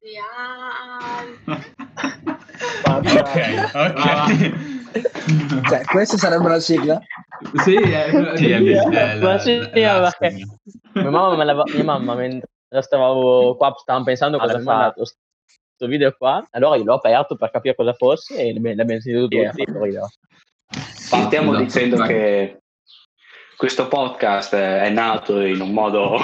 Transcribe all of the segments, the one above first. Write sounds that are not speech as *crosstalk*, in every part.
di ah. ok, ok. Cioè, questa sarebbe una sigla? Sì, *laughs* è, Sì, è sì, la- la- vabbè. Mia mamma, me mia mamma mentre stavamo qua, stavamo pensando cosa ha mandato questo video qua, allora io l'ho aperto per capire cosa fosse e l'abbiamo sentito tutti. ridere. Partiamo Esatto, dicendo che questo podcast è nato in un modo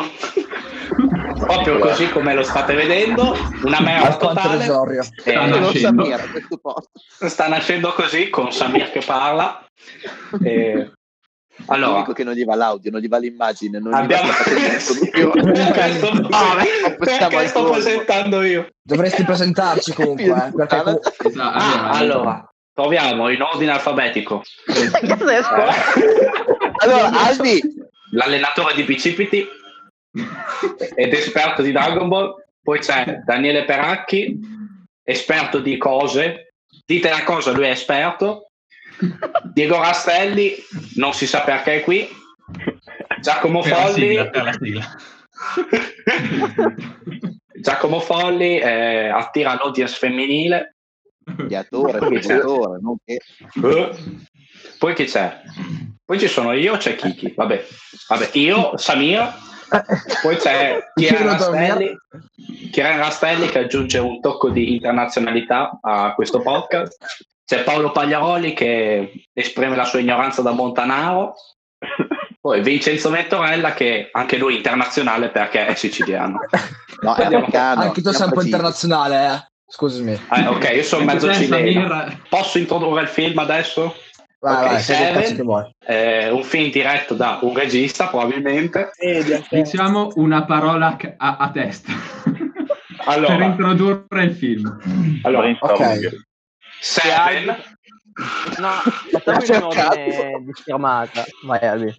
proprio così come lo state vedendo, una merda totale. Eh, Sta nascendo. Samira, questo posto. sta nascendo così con Samir che parla. *laughs* Eh, allora, L'unico che non gli va l'audio, non gli va l'immagine, non gli abbiamo va la produzione. *laughs* perché sto, presentando io. Dovresti presentarci comunque, eh, perché Esatto, Ah, allora, proviamo in ordine alfabetico. Allora, Albi, L'allenatore di Bicipiti ed esperto di Dragon Ball. Poi c'è Daniele Peracchi, esperto di cose. Dite una cosa, lui è esperto. Diego Rastelli, non si sa perché è qui. Giacomo Per la Folli, la sigla. *laughs* Giacomo Folli eh, attira l'audience femminile. mediatore, Poi c'è- mediatore, non che... Eh, Poi chi c'è? Poi ci sono io, c'è Kiki. Vabbè, Vabbè io, Samir. Poi c'è Kieran. Rastelli, Kieran Rastelli che aggiunge un tocco di internazionalità a questo podcast. C'è Paolo Pagliaroli che esprime la sua ignoranza da Montanaro. Poi Vincenzo Ventorella che anche lui è internazionale perché è siciliano. No, è americano. anche tu sei un po' internazionale, eh. Scusami. Eh, ok, io sono mezzo. Samir, Posso introdurre il film adesso? Vai, Ok, vai, Seven. cazzo che vuoi. È un film diretto da un regista, probabilmente. diciamo una parola a, a- a testa *laughs* per Allora, introdurre il film. allora Ok. Seven, No, facciamo in ordine di firmata. Vai, Albi.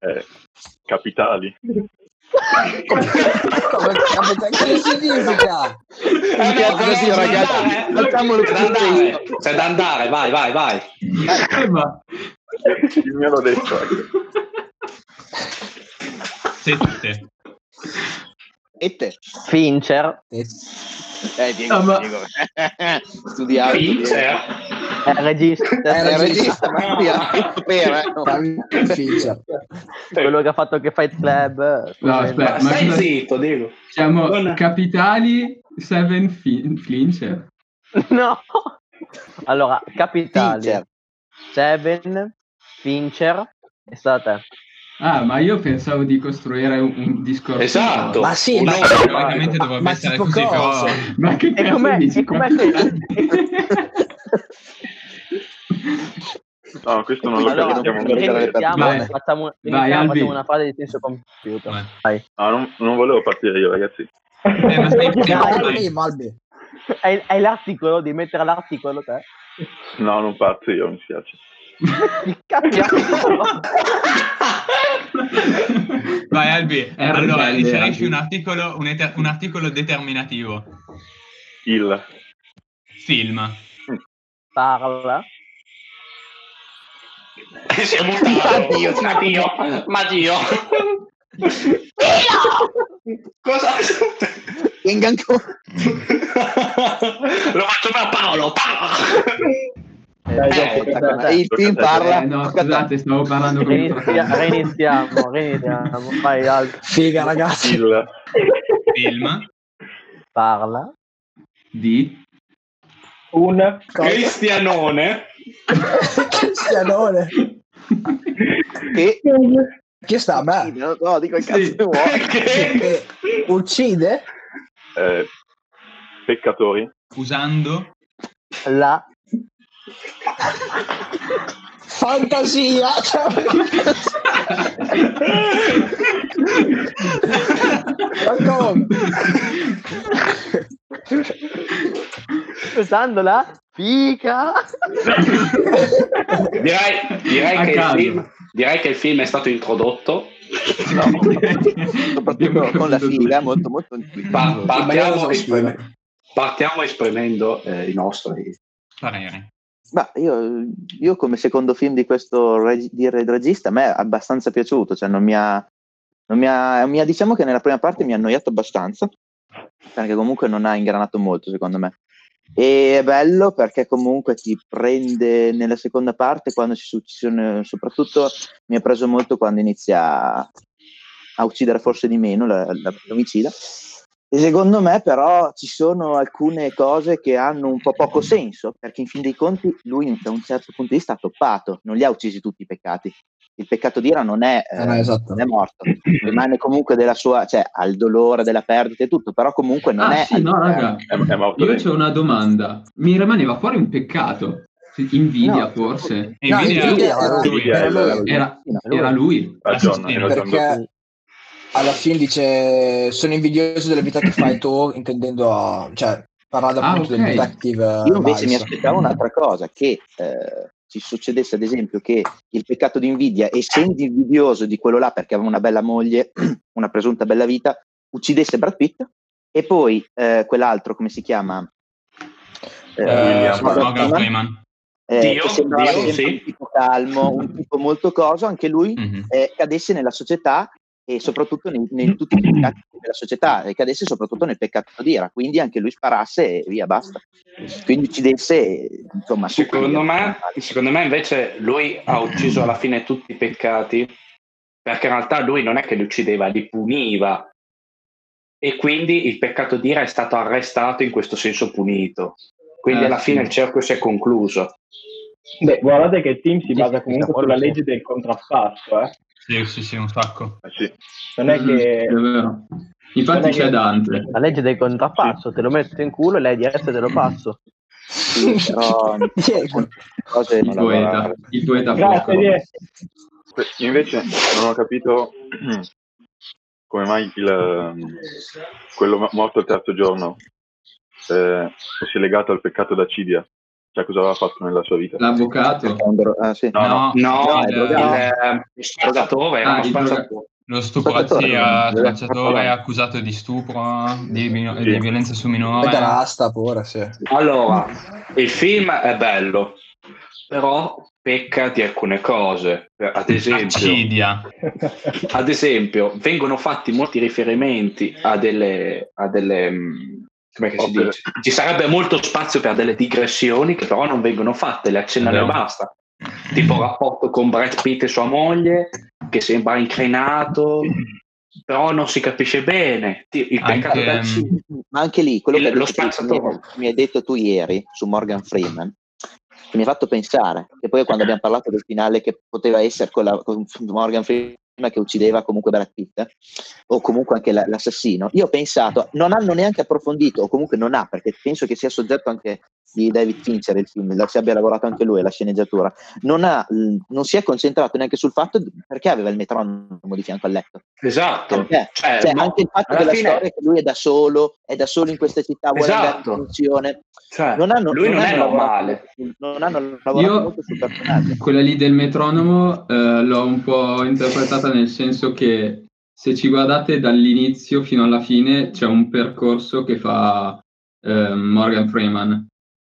eh, capitali. *laughs* Come, come, che significa? Eh, Che no, cazzo, c'è da ragazzi? andare, Facciamolo c'è da andare, c'è da andare, vai, vai, vai. Eh, Il mio l'ho detto. Sette. E te? Fincher, Eh, Diego, No, ma- Diego. *laughs* Studiato. Fincher. È il regista, È regista. ma eh. No. Dammi Fincher. quello che ha fatto che Fight Club. No, aspetta. Ma ma stai cosa- zitto, Diego. Siamo Non- capitali Seven fin- Fincher. *laughs* No. Allora, Capitali, Fincher. Seven, Fincher, è stata. Ah, ma io pensavo di costruire un, un discorso. Esatto. Ma sì, Un ma-. Teoricamente Ma essere tipo così, però... Ma che E com'è, dici? e com'è che... *laughs* No, questo non lo Allora, le iniziamo, persone. facciamo, Vai, iniziamo, Albi. facciamo una frase di senso compiuto. Vai. Vai. No, non, non volevo partire io, ragazzi. Eh, ma stai. *laughs* Albi. Hai, hai l'articolo, devi mettere l'articolo te. No, non parto io, mi spiace. Vai Albi, Era allora ribelle, inserisci un articolo, un, eter- un articolo determinativo. Il. Film. Parla. Si è buttato. Addio, Ma Dio, ma Dio. Cosa? Venga ancora. Lo faccio per Paolo, Paolo. Eh, E il film parla. Eh, no, scusate, stavo parlando con Reinizia- microfono. *laughs* Reinizziamo, reinizziamo. Vai, Albi. Figa, ragazzi. Il. Film. Parla. Di Un Cristianone. *laughs* Cristianone. Che... Chi sta a me? No, no, dico il cazzo Sì. che vuoi. Che? *laughs* Che uccide? eh, peccatori. Usando. La. Fantasia. *laughs* Usando la. Fica. Direi, direi che film, direi che il film è stato introdotto. Soprattutto con la figa, molto molto Pa- partiamo, esprime- partiamo esprimendo eh, i nostri. Parere. Ma io, io come secondo film di questo reg- di re- regista a me è abbastanza piaciuto, cioè non mi ha, non mi ha, mi ha- diciamo che nella prima parte mi ha annoiato abbastanza, perché comunque non ha ingranato molto secondo me. E è bello perché comunque ti prende nella seconda parte quando ci succedono, soprattutto mi ha preso molto quando inizia a, a uccidere forse di meno la- la- l'omicida. E secondo me però ci sono alcune cose che hanno un po' poco senso, perché in fin dei conti lui da un certo punto di vista ha toppato, non li ha uccisi tutti i peccati. Il peccato d'ira non è, eh, Eh, no, esatto. non è morto, rimane comunque della sua, cioè ha il dolore della perdita e tutto, però comunque non Ah è... sì, no raga, È, è morto io c'ho una domanda. Mi rimaneva fuori un peccato. Invidia No. forse? No, Nvidia- Nvidia era- Lui era è- lui. Era, no. era lui. Era Doe. perché alla fine dice sono invidioso della vita che fai tu intendendo a, cioè parlando Ah, appunto ok. del detective Io invece mi Vice. aspettavo un'altra cosa, che eh, ci succedesse ad esempio che il peccato di invidia, essendo invidioso di quello là perché aveva una bella moglie, *clears throat* una presunta bella vita, uccidesse Brad Pitt e poi eh, quell'altro, come si chiama? Eh, eh, Morgan eh, Dio, che sembrava Dio, sì. un tipo calmo, un tipo molto coso, anche lui Mhm. eh, cadesse nella società e soprattutto nei, nei tutti i peccati *clears throat* della società e cadesse soprattutto nel peccato d'ira, quindi anche lui sparasse e via, basta. Quindi uccidesse, e, insomma... Secondo me, secondo me invece lui ha ucciso alla fine tutti i peccati perché in realtà lui non è che li uccideva, li puniva e quindi il peccato d'ira è stato arrestato in questo senso punito. Quindi Eh, alla fine sì. il cerchio si è concluso. Beh, guardate che il team si basa comunque sulla legge del contrappasso, eh. Sì, sì, sì, un sacco. Eh sì. Non è che... È vero. Infatti c'è che- Dante. La legge del contrappasso, te lo metto in culo e lei di te te lo passo. Sì, però cose Il poeta. Il poeta Grazie. Que- Invece non ho capito *clears throat* come mai il, quello mo- morto il terzo giorno eh, fosse legato al peccato d'accidia. Cioè cosa aveva fatto nella sua vita. L'avvocato. Ah, sì. No, no. No, No, è il, drogato. il, il spazzatore era Ah, spazzatore. Lo stupratore, spacciatore accusato di stupro, di, mino- Sì. di violenza su minore. Pederasta pure, sì. Allora, il film è bello, però pecca di alcune cose. Ad esempio, Accidia. ad esempio, vengono fatti molti riferimenti a delle, a delle mh, come che si dice? Ci sarebbe molto spazio per delle digressioni che però non vengono fatte, le accennano e basta. Tipo il rapporto con Brad Pitt e sua moglie, che sembra inclinato, però non si capisce bene. Il Anche, peccato del mm, Ma anche lì, quello Il- che hai lo detto tu- spazzatore. mi hai detto tu ieri su Morgan Freeman, che mi ha fatto pensare, che poi quando abbiamo parlato del finale che poteva essere con, la- con Morgan Freeman che uccideva comunque Brad Pitt, o comunque anche la- l'assassino, io ho pensato, non hanno neanche approfondito, o comunque non ha, perché penso che sia soggetto anche di David Fincher il film, la- ci abbia lavorato anche lui, la sceneggiatura, non, ha, non si è concentrato neanche sul fatto di- perché aveva il metronomo di fianco al letto. Esatto. Perché? Cioè, Cioè, anche il fatto della fine- storia che lui è da solo, è da solo in questa città, vuole andare Esatto. in funzione. cioè, Non hanno, lui non, è hanno normale. lavorato non hanno lavorato Io- molto sul personaggio. Quella lì del metronomo eh, l'ho un po' interpretata nel senso che se ci guardate dall'inizio fino alla fine c'è un percorso che fa eh, Morgan Freeman.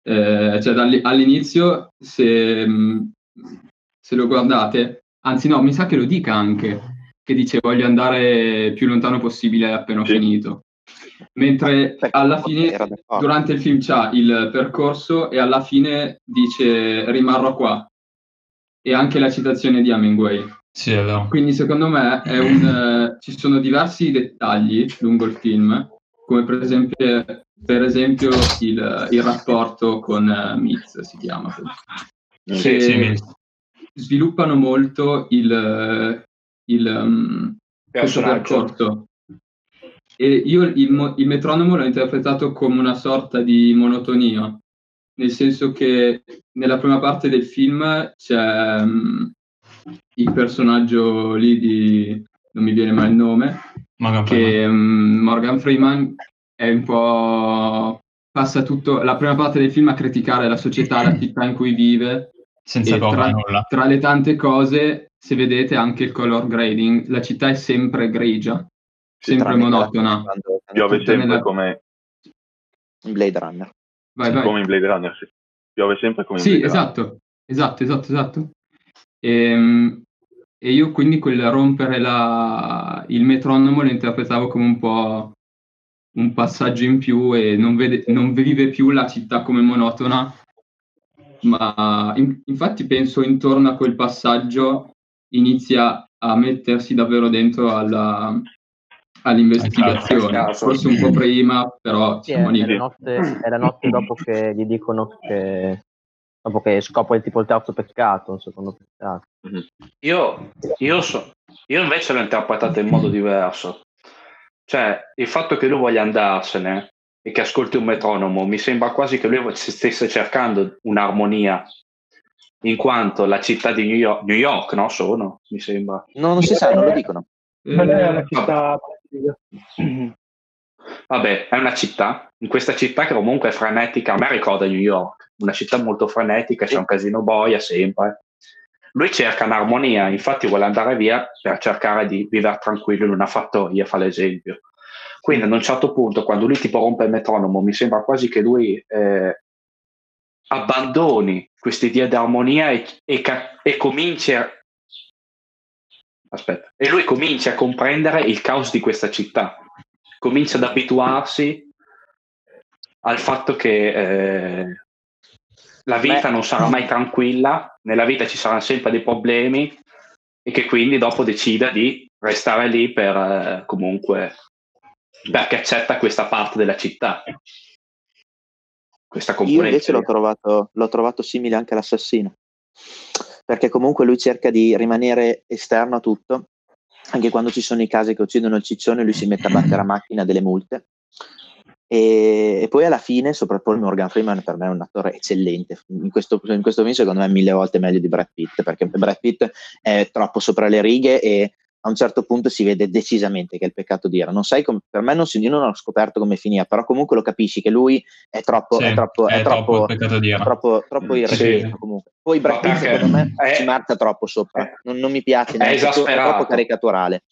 Eh, cioè all'inizio se, mh, se lo guardate, anzi no, mi sa che lo dica anche, che dice voglio andare più lontano possibile appena Sì. finito. Mentre Perché alla fine durante il film c'ha il percorso e alla fine dice rimarrò qua. E anche la citazione di Hemingway. Sì, è vero. Quindi secondo me è un, eh, ci sono diversi dettagli lungo il film, come per esempio, per esempio il, il rapporto con uh, Mitz, si chiama. Sì, che sì, mi- sviluppano molto il, il, um, questo percorso. E io il, il metronomo l'ho interpretato come una sorta di monotonia, nel senso che nella prima parte del film c'è mm, il personaggio lì di, non mi viene mai il nome, Morgan Freeman. che mm, Morgan Freeman è un po' passa tutto la prima parte del film a criticare la società, la città in cui vive senza e tra, nulla. tra le tante cose, se vedete anche il color grading, la città è sempre grigia, sempre Tranne monotona. Piove sempre nella- come, in Blade Runner. Vai, vai. come in Blade Runner. Sì. Piove sempre come in Sì, Blade Runner. esatto, esatto, esatto, esatto. Ehm, E, io quindi quel rompere la- il metronomo lo interpretavo come un po' un passaggio in più e non, vede- non vive più la città come monotona, ma in- infatti penso intorno a quel passaggio inizia a mettersi davvero dentro alla- all'investigazione, Al caso. forse un po' prima, però Sì, è, siamo è lì. la notte, è la notte dopo che gli dicono che dopo che scopre tipo il terzo peccato, il secondo peccato. Io, io, so- io invece l'ho interpretato in modo diverso. Cioè, il fatto che lui voglia andarsene e che ascolti un metronomo, mi sembra quasi che lui stesse cercando un'armonia, in quanto la città di New York, New York no? Sono, mi sembra. No, non si sa, non lo dicono. Non è Eh, una città Vabbè, è una città, in questa città che comunque è frenetica, a me ricorda New York, una città molto frenetica, c'è un casino boia sempre. Lui cerca un'armonia, infatti vuole andare via per cercare di vivere tranquillo in una fattoria, fa l'esempio. Quindi ad un certo punto, quando lui tipo rompe il metronomo, mi sembra quasi che lui eh, abbandoni questa idea di armonia e, e, e cominci a... Aspetta, e lui comincia a comprendere il caos di questa città, comincia ad abituarsi al fatto che eh, la vita Beh. non sarà mai tranquilla, nella vita ci saranno sempre dei problemi e che quindi dopo decida di restare lì per eh, comunque perché accetta questa parte della città. Questa Io componente. invece l'ho trovato, l'ho trovato simile anche all'assassino, perché comunque lui cerca di rimanere esterno a tutto, anche quando ci sono i casi che uccidono il ciccione, lui si mette a battere a macchina delle multe. E, e poi alla fine, soprattutto Morgan Freeman per me è un attore eccellente. In questo, in questo film, secondo me, è mille volte meglio di Brad Pitt, perché Brad Pitt è troppo sopra le righe e a un certo punto si vede decisamente che è il peccato di Ira. Non sai com- per me non, si, io non ho scoperto come finire, però comunque lo capisci che lui è troppo, Sì, è troppo, è è troppo troppo, il peccato di Ira. troppo, troppo Sì. irrequieto comunque. Poi Brad Pitt secondo me è- ci marcia troppo sopra, non, non mi piace, È è esasperato. troppo caricaturale.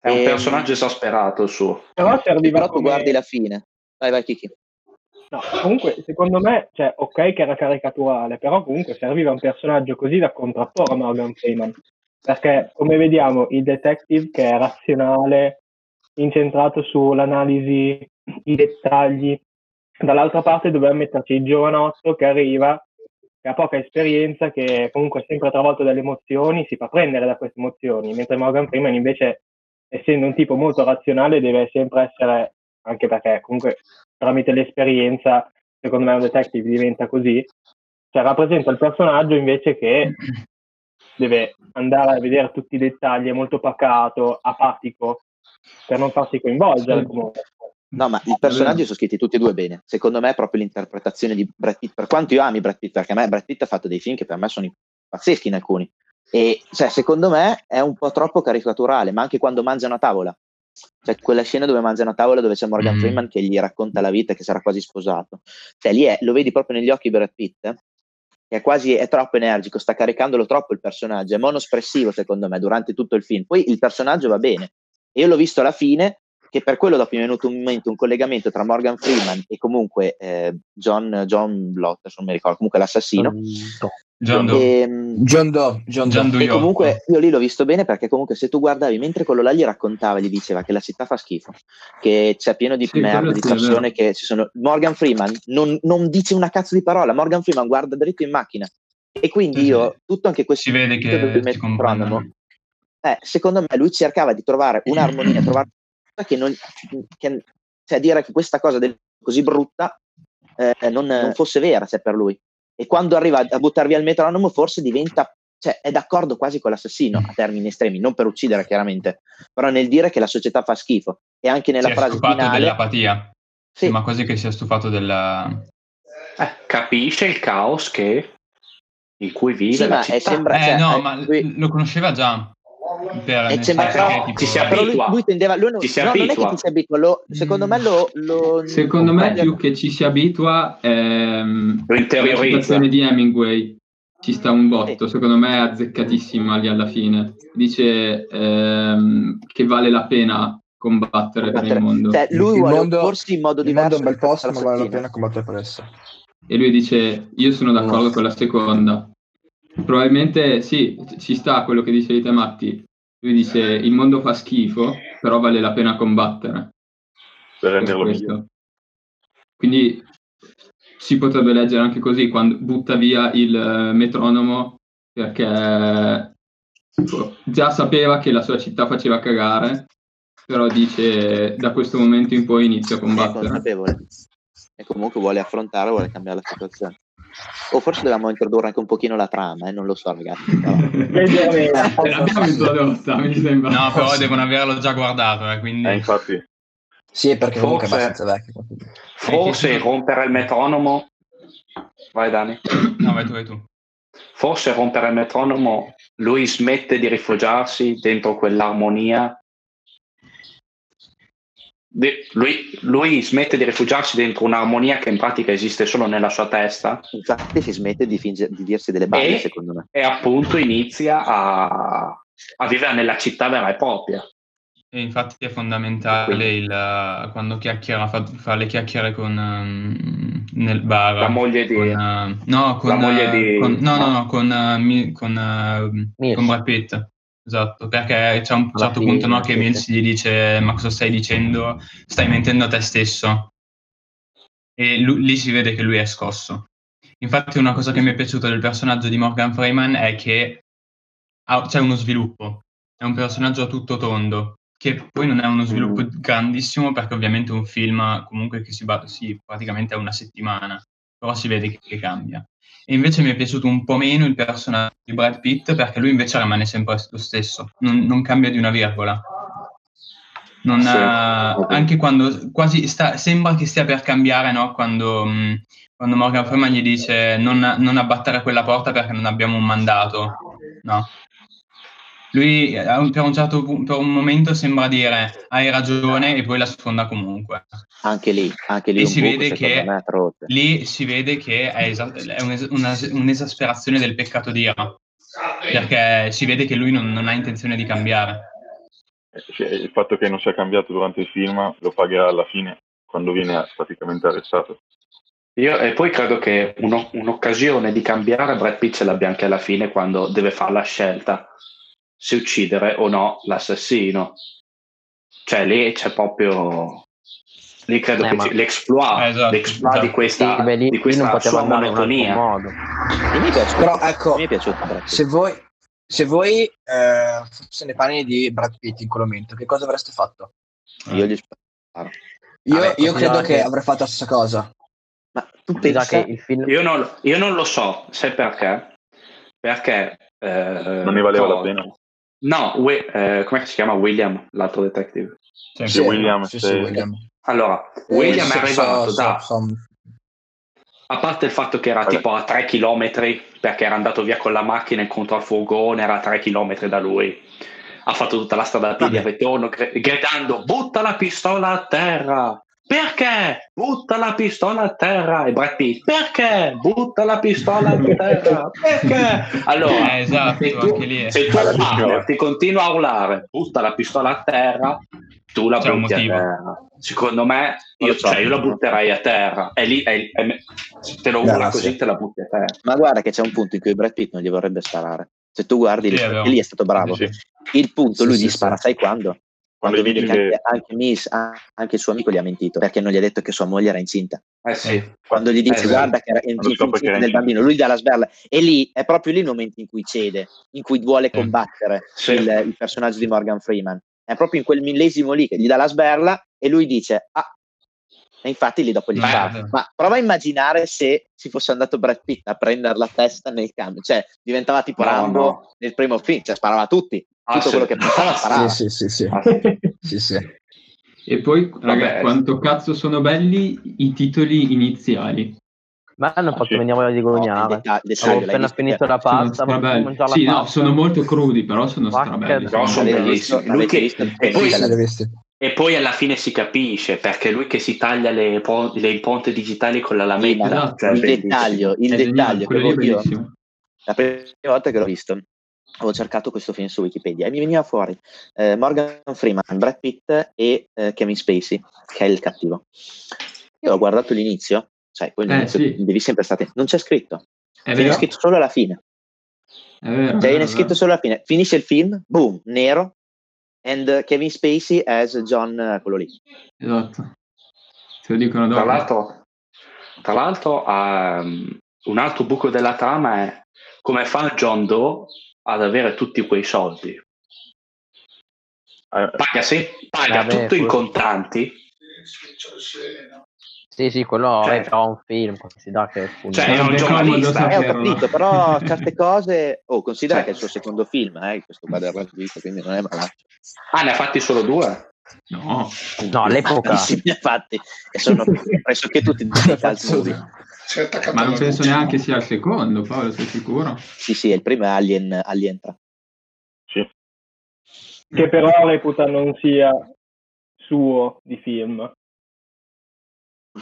È un Ehm, personaggio esasperato il suo. Però serviva Però tu come... guardi la fine. Vai, vai, Kiki. No, comunque, secondo me, cioè, ok che era caricaturale, però comunque serviva un personaggio così da contrapporre a Morgan Freeman. Perché, come vediamo, il detective che è razionale, incentrato sull'analisi, i dettagli. Dall'altra parte dobbiamo metterci il giovanotto che arriva, che ha poca esperienza, che comunque è sempre travolto dalle emozioni, si fa prendere da queste emozioni, mentre Morgan Freeman invece, essendo un tipo molto razionale, deve sempre essere, anche perché comunque tramite l'esperienza, secondo me un detective diventa così, cioè rappresenta il personaggio invece che *clears throat* deve andare a vedere tutti i dettagli, è molto pacato, apatico, per non farsi coinvolgere comunque. No, ma i personaggi sono scritti tutti e due bene. Secondo me è proprio l'interpretazione di Brad Pitt. Per quanto io ami Brad Pitt, perché a me Brad Pitt ha fatto dei film che per me sono pazzeschi in alcuni. E cioè, secondo me è un po' troppo caricaturale, ma anche quando mangiano a tavola. Cioè, quella scena dove mangiano a tavola dove c'è Morgan Mm. Freeman che gli racconta la vita che sarà quasi sposato. Cioè, lì è, lo vedi proprio negli occhi di Brad Pitt, eh, che è quasi è troppo energico, sta caricandolo troppo il personaggio, è monospressivo secondo me durante tutto il film. Poi il personaggio va bene. Io l'ho visto alla fine che per quello dopo mi è venuto un momento un collegamento tra Morgan Freeman e comunque eh, John, John Blott, non mi ricordo, comunque l'assassino. John Doe. E, John Doe. John John Doe. Doe. e comunque io lì l'ho visto bene perché comunque se tu guardavi mentre quello là gli raccontava, gli diceva che la città fa schifo, che c'è pieno di Sì, merda, di persone che ci sono. Morgan Freeman non, non dice una cazzo di parola, Morgan Freeman guarda dritto in macchina. E quindi Sì, io, tutto anche questo Si vede che metronomo, eh, secondo me lui cercava di trovare un'armonia, trovare una cosa che non, che, cioè dire che questa cosa del, così brutta eh, non, non fosse vera cioè, per lui. E quando arriva a buttar via il metronomo, forse diventa, cioè è d'accordo quasi con l'assassino a termini estremi, non per uccidere chiaramente, però nel dire che la società fa schifo. E anche nella si è frase stufato finale, dell'apatia. sì, Sembra quasi che sia stufato della... Eh, capisce il caos che, in cui vive Sì, la ma è città. sembra- Eh cioè, no, eh, ma lui- lo conosceva già. Per, e sembra però tipo, ci si però lui, abitua. lui tendeva, lui non, Ci si no, non è che ci si abitua, lo- secondo me lo, lo- Secondo me più che ci si abitua ehm, Lo la interiorizza. di Hemingway ci sta un botto, secondo me è azzeccatissima lì alla fine. Dice ehm, che vale la pena combattere per il mondo. Cioè, lui Il vuole mondo- opporsi in modo Il mondo diverso è un bel posto, ma vale la pena combattere per esso. E lui dice: Io sono d'accordo con la seconda. Probabilmente sì, ci sta quello che dice te Matti. Lui dice: Il mondo fa schifo, però vale la pena combattere. per renderlo migliore. Quindi si potrebbe leggere anche così, quando butta via il eh, metronomo perché già sapeva che la sua città faceva cagare, però dice da questo momento in poi inizia a È combattere. consapevole. E comunque vuole affrontare, vuole cambiare la situazione. O forse dobbiamo introdurre anche un pochino la trama, eh? non lo so ragazzi. *laughs* però. L'abbiamo introdotta, mi sembra. No, però devono averlo già guardato, eh, quindi... Eh, infatti, Sì, perché comunque è Forse- abbastanza vecchio. Forse rompere il metronomo. Vai, Dani. No, vai tu, vai tu. Forse rompere il metronomo, lui smette di rifugiarsi dentro quell'armonia. Lui, lui smette di rifugiarsi dentro un'armonia che in pratica esiste solo nella sua testa Infatti si smette di, finge- di dirsi delle balle, E- secondo me. e appunto inizia a, a vivere nella città vera e propria. E infatti è fondamentale il, quando chiacchiera, fa, fa le chiacchiere con, ehm, nel bar. La moglie di... con, eh, no, con, La moglie eh, di- con- no, no, no. con, eh, Mi- con, Mills. con Brad Pitt. Esatto, perché c'è un certo punto no, che Mills gli dice ma cosa stai dicendo? Stai mentendo a te stesso. E lu- lì si vede che lui è scosso. Infatti una cosa che mi è piaciuta del personaggio di Morgan Freeman è che ha- c'è uno sviluppo. È un personaggio a tutto tondo, che poi non è uno sviluppo grandissimo perché ovviamente è un film comunque che si basa sì, praticamente è una settimana, però si vede che, che cambia. E invece mi è piaciuto un po' meno il personaggio di Brad Pitt perché lui invece rimane sempre lo stesso, non, non cambia di una virgola. Non, Sì. eh, anche quando quasi sta, sembra che stia per cambiare, no? Quando, mh, quando Morgan Freeman gli dice non, non abbattere quella porta perché non abbiamo un mandato, no? Lui eh, per un certo punto, per un momento sembra dire hai ragione e poi la sfonda comunque. Anche lì, anche lì E un si buco, che-. Lì si vede che è, esa- è un'es- una- un'esasperazione del peccato di Ira, perché si vede che lui non, non ha intenzione di cambiare. eh, cioè, il fatto che non sia cambiato durante il film lo pagherà alla fine, quando viene praticamente arrestato. Io, e poi credo che uno- un'occasione di cambiare Brad Pitt ce l'abbia anche alla fine quando deve fare la scelta se uccidere o no l'assassino. Cioè lì c'è proprio... Lì credo Eh, che ma- l'exploit, Eh, esatto, l'exploit di questa, Sì, beh, lì- di questa non sua andare in un altro monotonia. modo. E mi piace, Però ecco, mi è piaciuto se voi, se voi eh, foste nei panni di Brad Pitt in quel momento, che cosa avreste fatto? Io gli sparo. Io, Vabbè, io credo che che- avrei fatto la stessa cosa. Ma tu Pensa pensa che il film Io non, io non lo so, sai perché? Perché... eh, Non ne valeva la pena. No, Wi- eh, come si chiama William, l'altro detective? Cioè, Sì, William, sì, sì, William. Allora, Eh, William è arrivato so- da... so- A parte il fatto che era Vabbè. tipo a 3 km perché era andato via con la macchina incontro al furgone, era a 3 km da lui. Ha fatto tutta la strada a piedi al ritorno gr- gridando butta la pistola a terra. Perché? Butta la pistola a terra. E Brad Pitt, perché? Butta la pistola a terra. Perché? Allora, Eh, esatto, se tu, anche lì se partner signora. ti continua a urlare butta la pistola a terra, tu la C'è butti a terra. Secondo me, io, cioè, io la butterei a terra. E lì, è- è- se te lo urla così, te la butti a terra. Ma guarda che c'è un punto in cui Brad Pitt non gli vorrebbe sparare. Se tu guardi, Sì, lì, è vero. e lì è stato bravo. Sì. Il punto, Sì, lui sì, gli sì. spara, sai quando? Quando dici che anche, che anche Miss, anche il suo amico gli ha mentito perché non gli ha detto che sua moglie era incinta. Eh sì. Quando gli dice Eh, sì. guarda che era incinta era del incinta. bambino, lui dà la sberla e lì è proprio lì il momento in cui cede, in cui vuole Sì. combattere Sì. il, il personaggio di Morgan Freeman. È proprio in quel millesimo lì che gli dà la sberla e lui dice ah, e infatti lì dopo gli beh. Ma prova a immaginare se ci fosse andato Brad Pitt a prendere la testa nel cambio, cioè diventava tipo No, Rambo no. nel primo film, cioè sparava a tutti, Ah, tutto sì. quello che Ah, sì. Sì, sì, sì, sì. Ah, sì. Sì, sì. E poi, ragazzi, quanto cazzo sono belli i titoli iniziali. Ma hanno fatto sì. venire voglia di gognare. Avevo l'hai appena finito la Sono pasta, mangiare la Sì, no, pasta. sono molto crudi, però sono strabelli. Però sono bellissimi. e, poi, Sì, e alla fine si capisce perché lui che si taglia le, po- le impronte digitali con la lametta. Esatto. cioè, il bellissimo. dettaglio, il È dettaglio la prima volta che l'ho visto avevo cercato questo film su Wikipedia e mi veniva fuori eh, Morgan Freeman, Brad Pitt e eh, Kevin Spacey, che è il cattivo. Io ho guardato l'inizio, sai, poi Eh, l'inizio sì. devi sempre stare, non c'è scritto, È viene vero, scritto solo alla fine, è vero. cioè è viene vero, scritto solo alla fine, finisce il film, boom, nero, and Kevin Spacey as John, uh, quello lì. Esatto. Ce lo dicono Tra dopo. l'altro, tra l'altro ehm, un altro buco della trama è come fa John Doe ad avere tutti quei soldi. Eh, Paga, sì, paga Vabbè, tutto in contanti. Sì, sì, quello Cioè- è però un film, considera che è un Cioè, è un giornalista. Eh, ho capito, però certe cose... Oh, considera Cioè- che è il suo secondo film, eh, questo qua del Rattrito, quindi non è malaccio. Ah, ne ha fatti solo due? No, No, all'epoca. *laughs* Tantissimi, infatti, e sono pressoché tutti *laughs* di Cazzo di- Si è attaccato ma non penso neanche sia il secondo, Paolo, sei sicuro? Sì, sì, il primo è Alien, Alien 3. sì. che però reputa non sia suo di film.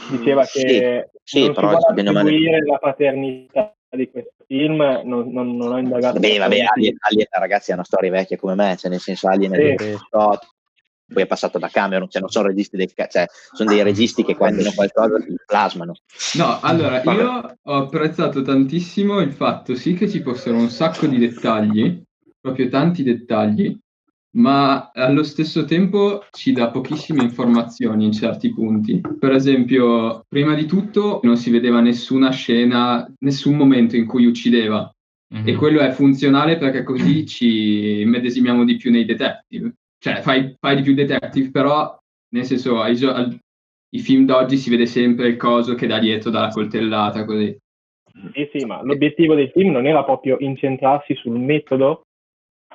Diceva Sì, che sì, non però si male- attribuire la paternità di questo film, non, non, non ho indagato. Vabbè, vabbè, Alien, Alien, ragazzi, è una storia vecchia come me, cioè nel senso Alien è Sì. del 78, poi è passato da Cameron, cioè non sono registi del cioè sono dei registi che quando hanno qualcosa li plasmano. No, allora io ho apprezzato tantissimo il fatto sì che ci fossero un sacco di dettagli, proprio tanti dettagli, ma allo stesso tempo ci dà pochissime informazioni in certi punti. Per esempio, prima di tutto non si vedeva nessuna scena, nessun momento in cui uccideva. Mhm. E quello è funzionale perché così ci medesimiamo di più nei detective. Cioè, fai, fai di più detective, però, nel senso, ai, al- i film d'oggi si vede sempre il coso che dà dietro dalla coltellata, così. Sì, sì, ma l'obiettivo del film non era proprio incentrarsi sul metodo,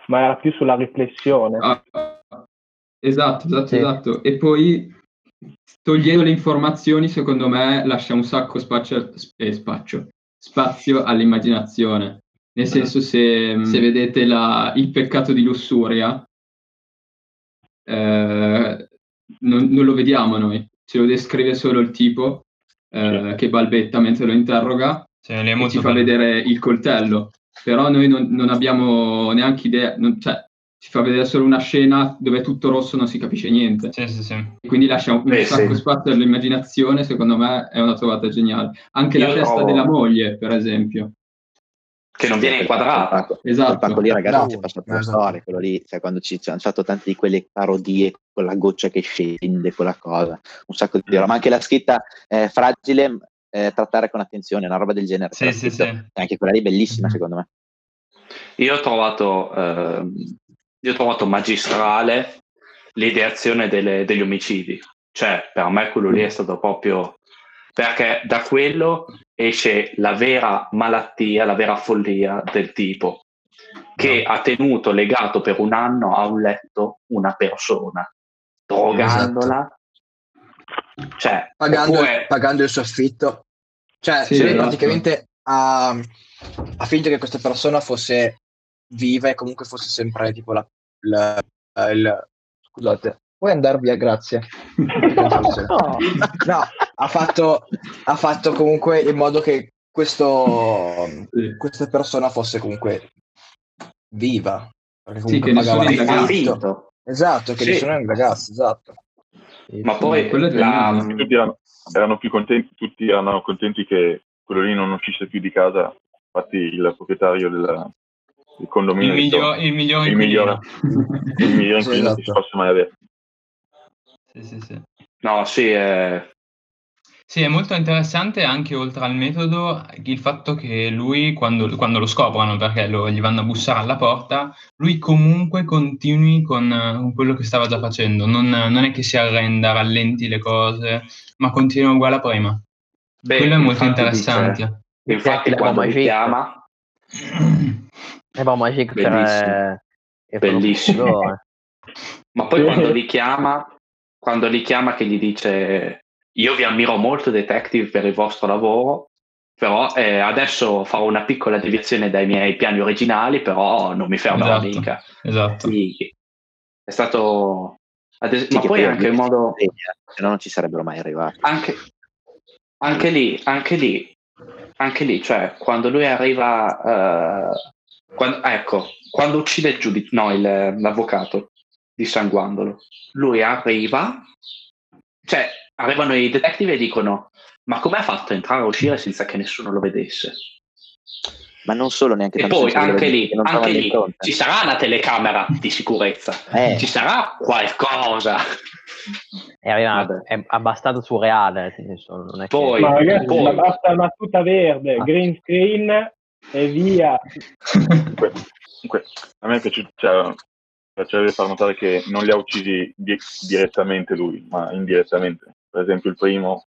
ma era più sulla riflessione. Ah, esatto, esatto, Sì. esatto. E poi, togliendo le informazioni, secondo me, lascia un sacco spazio, eh, spazio, spazio all'immaginazione. Nel senso, se, se vedete la- il peccato di lussuria, eh, non, non lo vediamo noi, ce lo descrive solo il tipo eh, che balbetta mentre lo interroga Sì, lì è e ci fa bello. vedere il coltello. Però noi non, non abbiamo neanche idea, non- cioè ci fa vedere solo una scena dove è tutto rosso, non si capisce niente. Sì, sì, sì. E quindi lascia un, Beh, sacco sì. spazio all'immaginazione, secondo me è una trovata geniale. Anche la Io testa trovo- della moglie, per esempio. Che non viene inquadrata. Quel Esatto. pacco lì, ragazzi, No, c'è passato la esatto. storia, quello lì, cioè quando ci, hanno fatto tante di quelle parodie con la goccia che scende, quella cosa, un sacco di roba, ma anche la scritta eh, fragile, eh, trattare con attenzione, una roba del genere. Sì, sì, sì. Anche quella lì è bellissima, Mhm. secondo me. Io ho trovato, ehm, io ho trovato magistrale l'ideazione delle- degli omicidi. Cioè, per me quello lì è stato proprio... Perché da quello esce la vera malattia, la vera follia del tipo, che ha tenuto legato per un anno a un letto una persona, drogandola. Cioè, pagando, oppure- pagando il suo affitto. Cioè, Sì, esatto. praticamente ha, ha finto che questa persona fosse viva e comunque fosse sempre tipo la, la- il- scusate, puoi andare via, grazie. *laughs* No. No, ha fatto, ha fatto comunque in modo che questo, Sì. questa persona fosse comunque viva. Perché Sì, comunque che nessuno pagava ha l'affitto. Esatto, che Sì. nessuno indagasse, esatto. Ma poi quello è la. Tutti erano, erano più contenti, tutti erano contenti che quello lì non uscisse più di casa. Infatti il proprietario del, del condominio Il, ha detto, miglior, il migliore il migliore, il migliore Sì, inquilino che esatto. si possa mai avere. Sì, sì, sì. no, sì, eh, Sì, è molto interessante anche oltre al metodo il fatto che lui, quando, quando lo scoprono, perché lo- gli vanno a bussare alla porta, lui comunque continui con, eh, con quello che stava già facendo. Non, non è che si arrenda, rallenti le cose, ma continua uguale a prima. beh, quello è molto infatti interessante. dice- infatti, Sì, quando mi chiama, *clears throat* E Magic per... Bellissimo. eh, è un Bellissimo. eh. ma poi quando *laughs* li chiama, quando li chiama che gli dice io vi ammiro molto detective per il vostro lavoro, però eh, adesso farò una piccola deviazione dai miei piani originali, però non mi fermerò Esatto. mica. Esatto. Sì, è stato... ad es- Sì, ma poi anche in modo... Se no non ci sarebbero mai arrivati. Anche, anche lì, anche lì, anche lì, cioè quando lui arriva, eh, quando- ecco, quando uccide il giudice, no, il- l'avvocato dissanguandolo, lui arriva, cioè arrivano i detective e dicono, ma come ha fatto a entrare e uscire senza che nessuno lo vedesse? Ma non solo neanche E tanto poi anche lì, che anche lì ci sarà una telecamera di sicurezza, Eh. ci sarà qualcosa. È, arriva- Vabbè. è abbastanza surreale, senso, non è che- Poi- Ma ragazzi, poi- ma basta una tuta verde, Ah. green screen e via. Comunque, a me piace, cioè, piacerebbe far notare che non li ha uccisi di- direttamente lui, ma indirettamente. Per esempio, il primo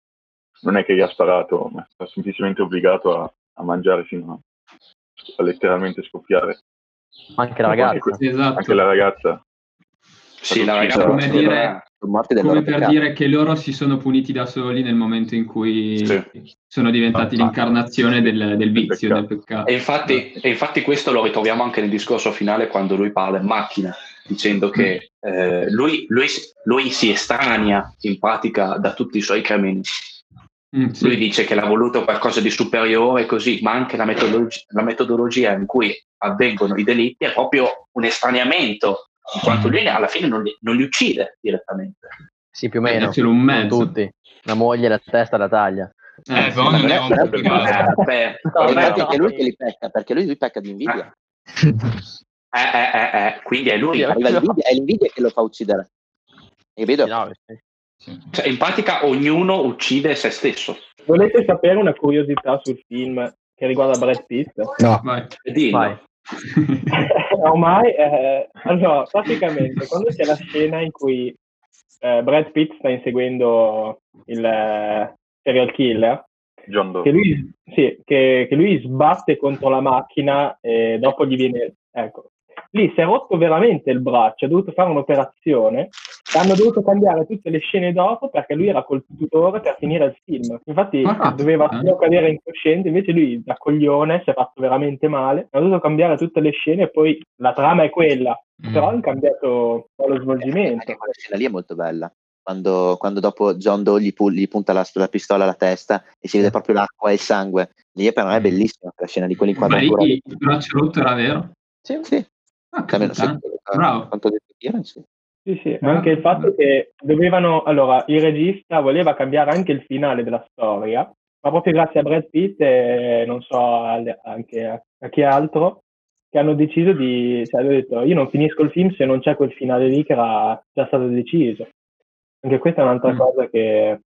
non è che gli ha sparato, ma è stato semplicemente obbligato a, a mangiare fino a, a letteralmente scoppiare. anche la ragazza. Anche, Esatto. anche la ragazza. Sì, la Come ragazza dire- morti del Come per peccato. dire che loro si sono puniti da soli nel momento in cui Sì. sono diventati l'incarnazione del, del vizio, peccato. del peccato. E infatti, e infatti questo lo ritroviamo anche nel discorso finale quando lui parla in macchina, dicendo che eh, lui, lui- lui si estranea in pratica da tutti i suoi crimini. Mm, sì. Lui dice che l'ha voluto qualcosa di superiore così, ma anche la, metodologi- la metodologia in cui avvengono i delitti è proprio un estraniamento, in quanto lui alla fine non li, non li uccide direttamente. Sì, più o meno. Mettercelo un Non mezzo. tutti. La moglie, la testa, la taglia. Eh, Eh, però non è un. Eh, E infatti no. è lui che li pecca, perché lui, lui pecca di invidia. eh, *laughs* eh, eh, eh, quindi è lui. Sì, Arriva l'invidia, *laughs* è l'invidia che lo fa uccidere. E vedo, Sì, no, sì. Sì. Cioè, in pratica ognuno uccide se stesso. Volete sapere una curiosità sul film che riguarda Brad Pitt? No, Vai. Dillo. Vai. *laughs* Ormai, eh, allora, praticamente, quando c'è la scena in cui eh, Brad Pitt sta inseguendo il eh, serial killer, John Doe. che lui, sì, che, che lui sbatte contro la macchina e dopo gli viene... Ecco, lì si è rotto veramente il braccio, ha dovuto fare un'operazione, e hanno dovuto cambiare tutte le scene dopo perché lui era col tutore per finire il film. Infatti Porca doveva puttana. solo cadere incosciente, invece lui da coglione si è fatto veramente male, ha dovuto cambiare tutte le scene e poi la trama è quella, Mm. però hanno cambiato un po' lo anche svolgimento. quella scena lì è molto bella. Quando, quando dopo John Doe gli, pu- gli punta la, la pistola alla testa e si vede proprio l'acqua e il sangue. Lì per me è bellissima quella scena di Ma lì quell'inquadratura. il braccio rotto era vero? Sì, sì. Ah. Bravo. quanto ho detto dire, sì. Sì, sì, Ah, anche il fatto che dovevano, allora, il regista voleva cambiare anche il finale della storia, ma proprio grazie a Brad Pitt e non so alle- anche a, a chi altro, che hanno deciso di, cioè hanno detto io non finisco il film se non c'è quel finale lì che era già stato deciso. Anche questa è un'altra Mm. cosa che...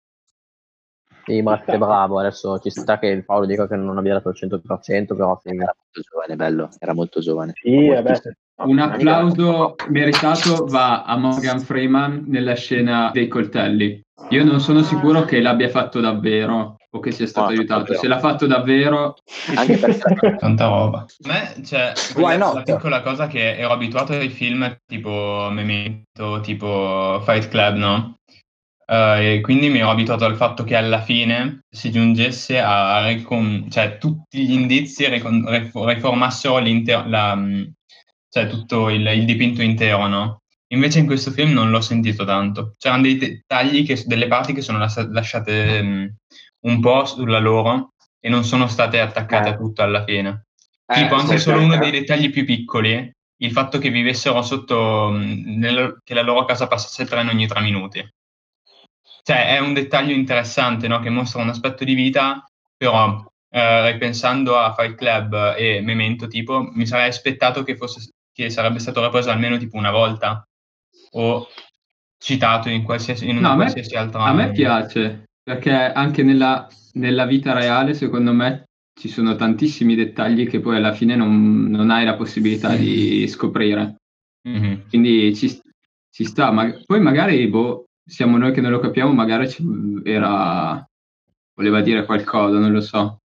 Sì, ma è bravo. Adesso ci sta che il Paolo dica che non abbia dato il 100%, però sì. Era molto giovane, bello, era molto giovane. Sì, vabbè, Un applauso meritato va a Morgan Freeman nella scena dei coltelli. Io non sono sicuro che l'abbia fatto davvero o che sia stato No, aiutato. davvero. Se l'ha fatto davvero, Anche perché *laughs* Tanta roba. A me not? la piccola cosa che ero abituato ai film tipo Memento, tipo Fight Club, no? Eh, e quindi mi ero abituato al fatto che alla fine si giungesse a ricon- cioè tutti gli indizi ricon- ref- riformassero l'intero, la, mh, cioè tutto il, il dipinto intero, no? Invece in questo film non l'ho sentito tanto. C'erano dei dettagli, che, delle parti che sono las- lasciate mh, un po' sulla loro e non sono state attaccate Eh. a tutto alla fine. Eh, Tipo anche solo uno dei dettagli più piccoli, il fatto che vivessero sotto, mh, nel- che la loro casa passasse il treno ogni tre minuti. Cioè è un dettaglio interessante, no? Che mostra un aspetto di vita, però eh, ripensando a Fight Club e Memento, tipo, mi sarei aspettato che, fosse, che sarebbe stato ripreso almeno tipo una volta o citato in qualsiasi, in No, a me- qualsiasi altra... a me piace perché anche nella, nella vita reale, secondo me, ci sono tantissimi dettagli che poi alla fine non, non hai la possibilità di scoprire. Mhm. Quindi ci, ci sta, ma poi magari boh, siamo noi che non lo capiamo, magari era voleva dire qualcosa, non lo so.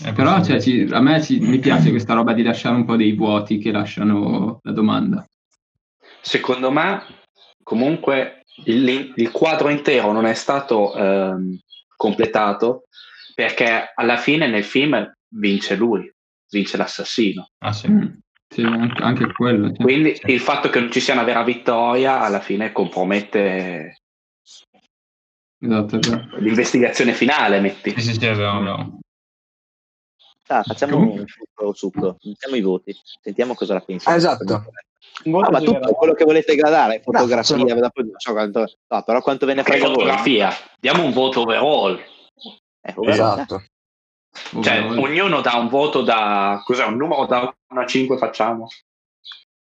È Però cioè, ci- a me ci- mi piace questa roba di lasciare un po' dei vuoti che lasciano la domanda. Secondo me, comunque, il, il quadro intero non è stato ehm, completato perché alla fine nel film vince lui, vince l'assassino. Ah, sì. Mm, sì, anche, quello. sì. Quindi Sì. il fatto che non ci sia una vera vittoria alla fine compromette Esatto, vero. l'investigazione finale, metti. Sì, sì, sì, è vero, è vero. Ah, facciamo Comunque- un succo, succo, mettiamo i voti, sentiamo cosa la pensi. Ah, esatto. No, ma tutto quello che volete gradare, fotografia, sono- dopo so quanto, no, però quanto ve ne frega voi. fotografia, diamo un voto overall. Eh, Esatto. Cioè, ognuno dà un voto da... Cos'è? Un numero da 1 a 5 facciamo?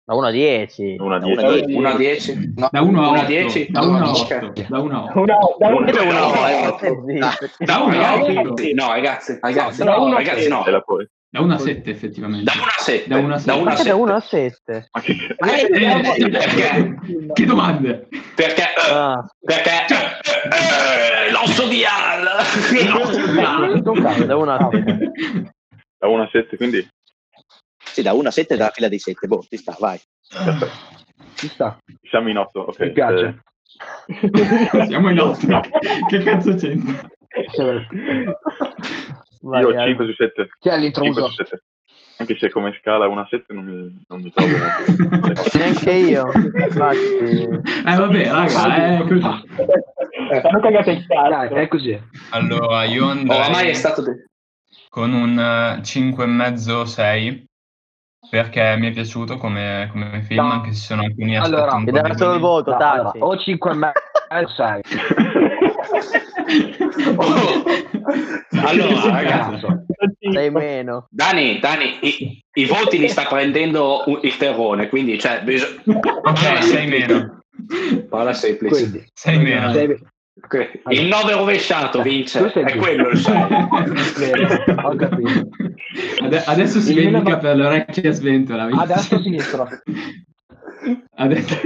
Da 1 a 10. Una Da 10. uno a 10. 1 a 10? Da 1 a Una 8. dieci? Da 1 a Ok. 8. Da 1 a 8. Una, da una, Da uno a Eh, otto. zitto. Da 1 a Ragazzi. 8? No, ragazzi, ragazzi, Da no, uno a ragazzi, sei. no. E la poi. Da 1 a 7 effettivamente. Da 1 a 7. Da uno a Da 1 a Perché da 1 a 7. 7? Ma che Eh, Perché? Che domande? Perché? eh, Ah, Perché? eh, eh, L'osso di Al! da 1 a 7. da 1 a 7, quindi Sì, da 1 a 7 dalla fila dei 7. Boh, ci sta, vai. Ci sta. siamo in 8. Ok. Mi piace. Eh, *laughs* Siamo in 8. Che cazzo c'entra? Vai, io vai. 5 su 7. Chi è 5 l'intruso? su 7. Anche se come scala 1 a 7 non mi, non mi trovo. *laughs* Neanche io. Infatti, Eh vabbè, raga, è così. Hanno cagato il Dai, cazzo. è così. Allora, io andrei Oramai è stato detto. con un eh, 5,5-6 perché mi è piaciuto come, come film, No. anche se sono alcuni aspetti Allora, un ti po' dava solo il voto, No, allora, o 5 e mezzo, 6. *laughs* Allora, ragazzi, Sei meno. Dani, Dani, i, i voti li sta prendendo il terrone, quindi cioè, bisog- Ok, 6 meno. Parla semplice. Quindi, 6 meno. sei-. Il 9 rovesciato vince, Tu sei è giusto. quello il 6. bene, *laughs* ho capito. Ade- adesso si vendica meno- per le orecchie a sventola. visto? Adesso sinistro. Adesso-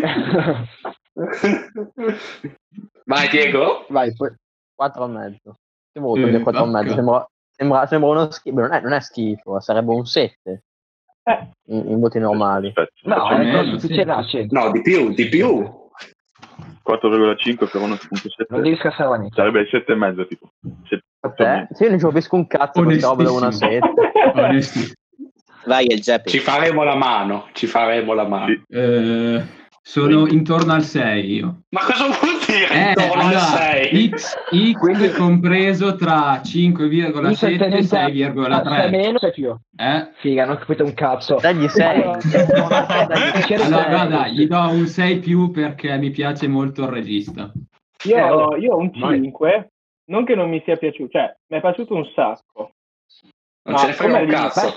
Vai Diego. Vai, poi. 4 e mezzo. Che voto Eh, del 4 e mezzo? Sembra, sembra, sembra uno schifo. Non è, non è schifo, sarebbe un 7 Eh, in, in voti normali. No, 100. No, di più, di più. 4,5 per Non 1.7 devi scassare la nicchia. sarebbe il 7,5 tipo. Se- A te? Sì, io non ci capisco un cazzo questa roba da 1 a 7. Onesti. Vai, il Geppi. Ci faremo la mano, ci faremo la mano. Sì. Eh, sono intorno al 6 io. Ma cosa vuol dire? Eh, allora, 6? X, X Quindi- compreso tra 5,7 e Sei 6,3. meno, sei più. Eh? Figa, non ho capito un cazzo. Dagli 6. Allora, *laughs* guarda, gli do un 6 più perché mi piace molto il regista. io, io ho un Vai. 5, non che non mi sia piaciuto, cioè mi è piaciuto un sacco. Non Ma ce ne frega un cazzo.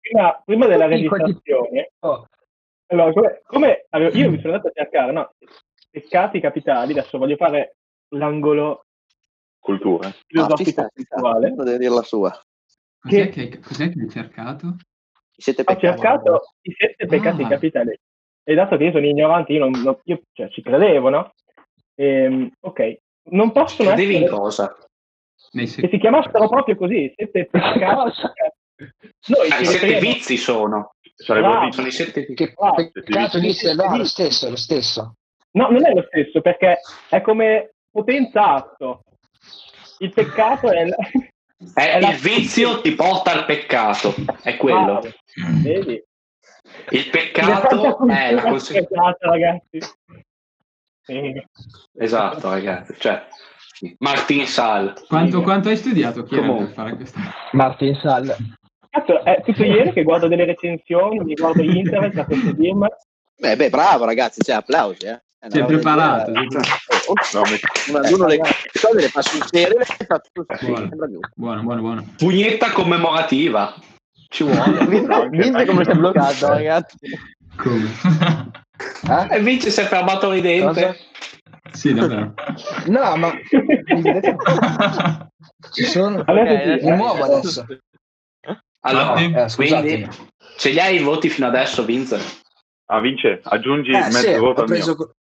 Prima, prima della registrazione, oh, allora, come, come avevo- io mi sono andato a cercare, no, peccati capitali, adesso voglio fare l'angolo Cultura. No, ci sta, filosofico ci sta. spirituale. Uno deve dire la sua. Cos'è che, cos'è che hai cercato? I sette Ho peccati. cercato i sette peccati Ah. capitali e dato che io sono ignorante, io, non, non- io, cioè, ci credevo, no? Ehm, ok, non possono Credevi in essere cosa? Nei che se- si chiamassero proprio così, sette *laughs* peccati. Noi Ah, I sette riferiamo- vizi sono. Sarebbero. Sono i sette vizi. che Ah, peccato no, è lo stesso, è lo stesso. No, non è lo stesso perché è come potenza atto. Il peccato è... la- Eh, *laughs* è la- il vizio ti porta al peccato, è quello. Bravo. Vedi? Il peccato è la conseguenza. Peccato, ragazzi. Sì. Esatto, ragazzi. Cioè, Martin Sal. Quanto, quanto hai studiato Chiara, per fare questa? Martin Sal. Cazzo, è tutto ieri che guardo delle recensioni, mi guardo internet da questo *laughs* film. Beh, beh, bravo ragazzi, cioè, applausi. Eh. Sei preparato? uno le cose le fa sul serio, le fa tutto Buono. Buono, buono. Pugnetta commemorativa. Ci vuole. *laughs* Vince, come si è bloccato, ragazzi. Come? Eh? E Vince si è fermato ridente. Cosa? sì, davvero. No, ma ci sono. Adesso Ok, sì, Mi muovo adesso. Allora, Eh, quindi ce li hai i voti fino adesso, Vince? Ah, vince, aggiungi Eh, mezzo sì, voto ho preso...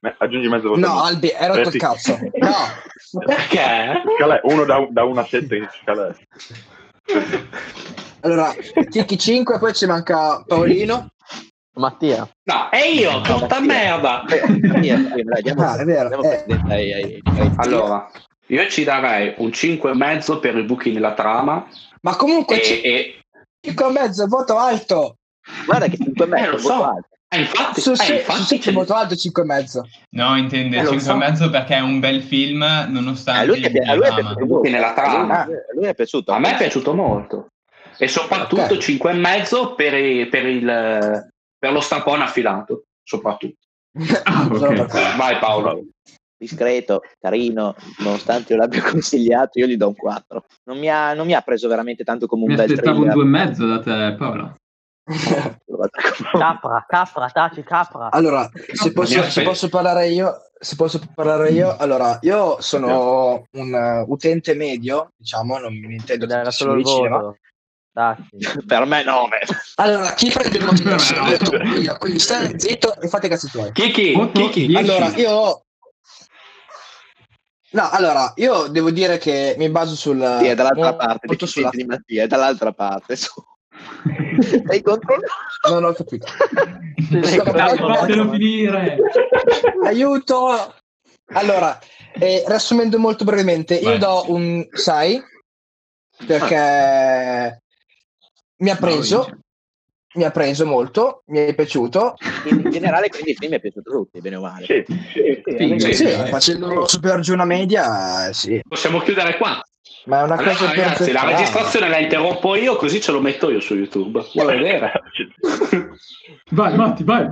Me- aggiungi mezzo voto No. Albi, hai rotto il cazzo. *laughs* No, Perché? Scala è 1 da, da 1 a 7 che scala è. allora, Tiki 5, poi ci manca Paolino. Mattia. No, e io, tutta merda. Eh, Ah, è vero, diamo eh. Allora, io ci darei un 5,5 per i buchi nella trama Ma comunque e, e- 5 e mezzo, voto alto. Guarda che 5 e Eh, mezzo, lo so. voto alto. Eh, infatti, Su eh, 6 infatti ce- voto alto 5 e mezzo. No, intende Eh, lo 5 so. perché è un bel film nonostante lui, è, a lui è piaciuto Buchi nella trama. A lui- è piaciuto. a me è piaciuto molto e soprattutto Ok. 5,5 per, i- per, il, per lo stampone affilato soprattutto Ah, *laughs* Solo ok. per quello. vai Paolo discreto, carino, nonostante io l'abbia *laughs* consigliato, io gli do un 4. Non mi ha, non mi ha preso veramente tanto come un Mi bel aspettavo un thriller. due e mezzo da te, Paola. Capra, capra, taci, capra. Allora, se posso, se posso parlare io, se posso parlare io, allora, io sono un uh, utente medio, diciamo, non mi intendo Era solo il cinema. *laughs* per me 9. Allora, chi prende io, *laughs* quindi stai zitto e fate i cazzi tuoi. Kiki, Kiki. Allora, io... No, allora, io devo dire che mi baso sul... Sì, è dall'altra molto parte, molto di sulla... di Mattia, è dall'altra parte. su. Sei contro Non ho capito. Fatelo finire! Aiuto! Allora, eh, riassumendo molto brevemente, io Vai. do un 6 perché mi ha preso, mi ha preso molto, mi è piaciuto. In generale, quindi il film è piaciuto tutti, bene o male. Sì, sì. Sì, Sì, Sì, sì. facendo su per giù una media, sì. Possiamo chiudere qua. Ma è una Allora, cosa ragazzi, la perfetta. registrazione la interrompo io, così ce lo metto io su YouTube. Vuoi *laughs* vedere? Vai, Matti, vai!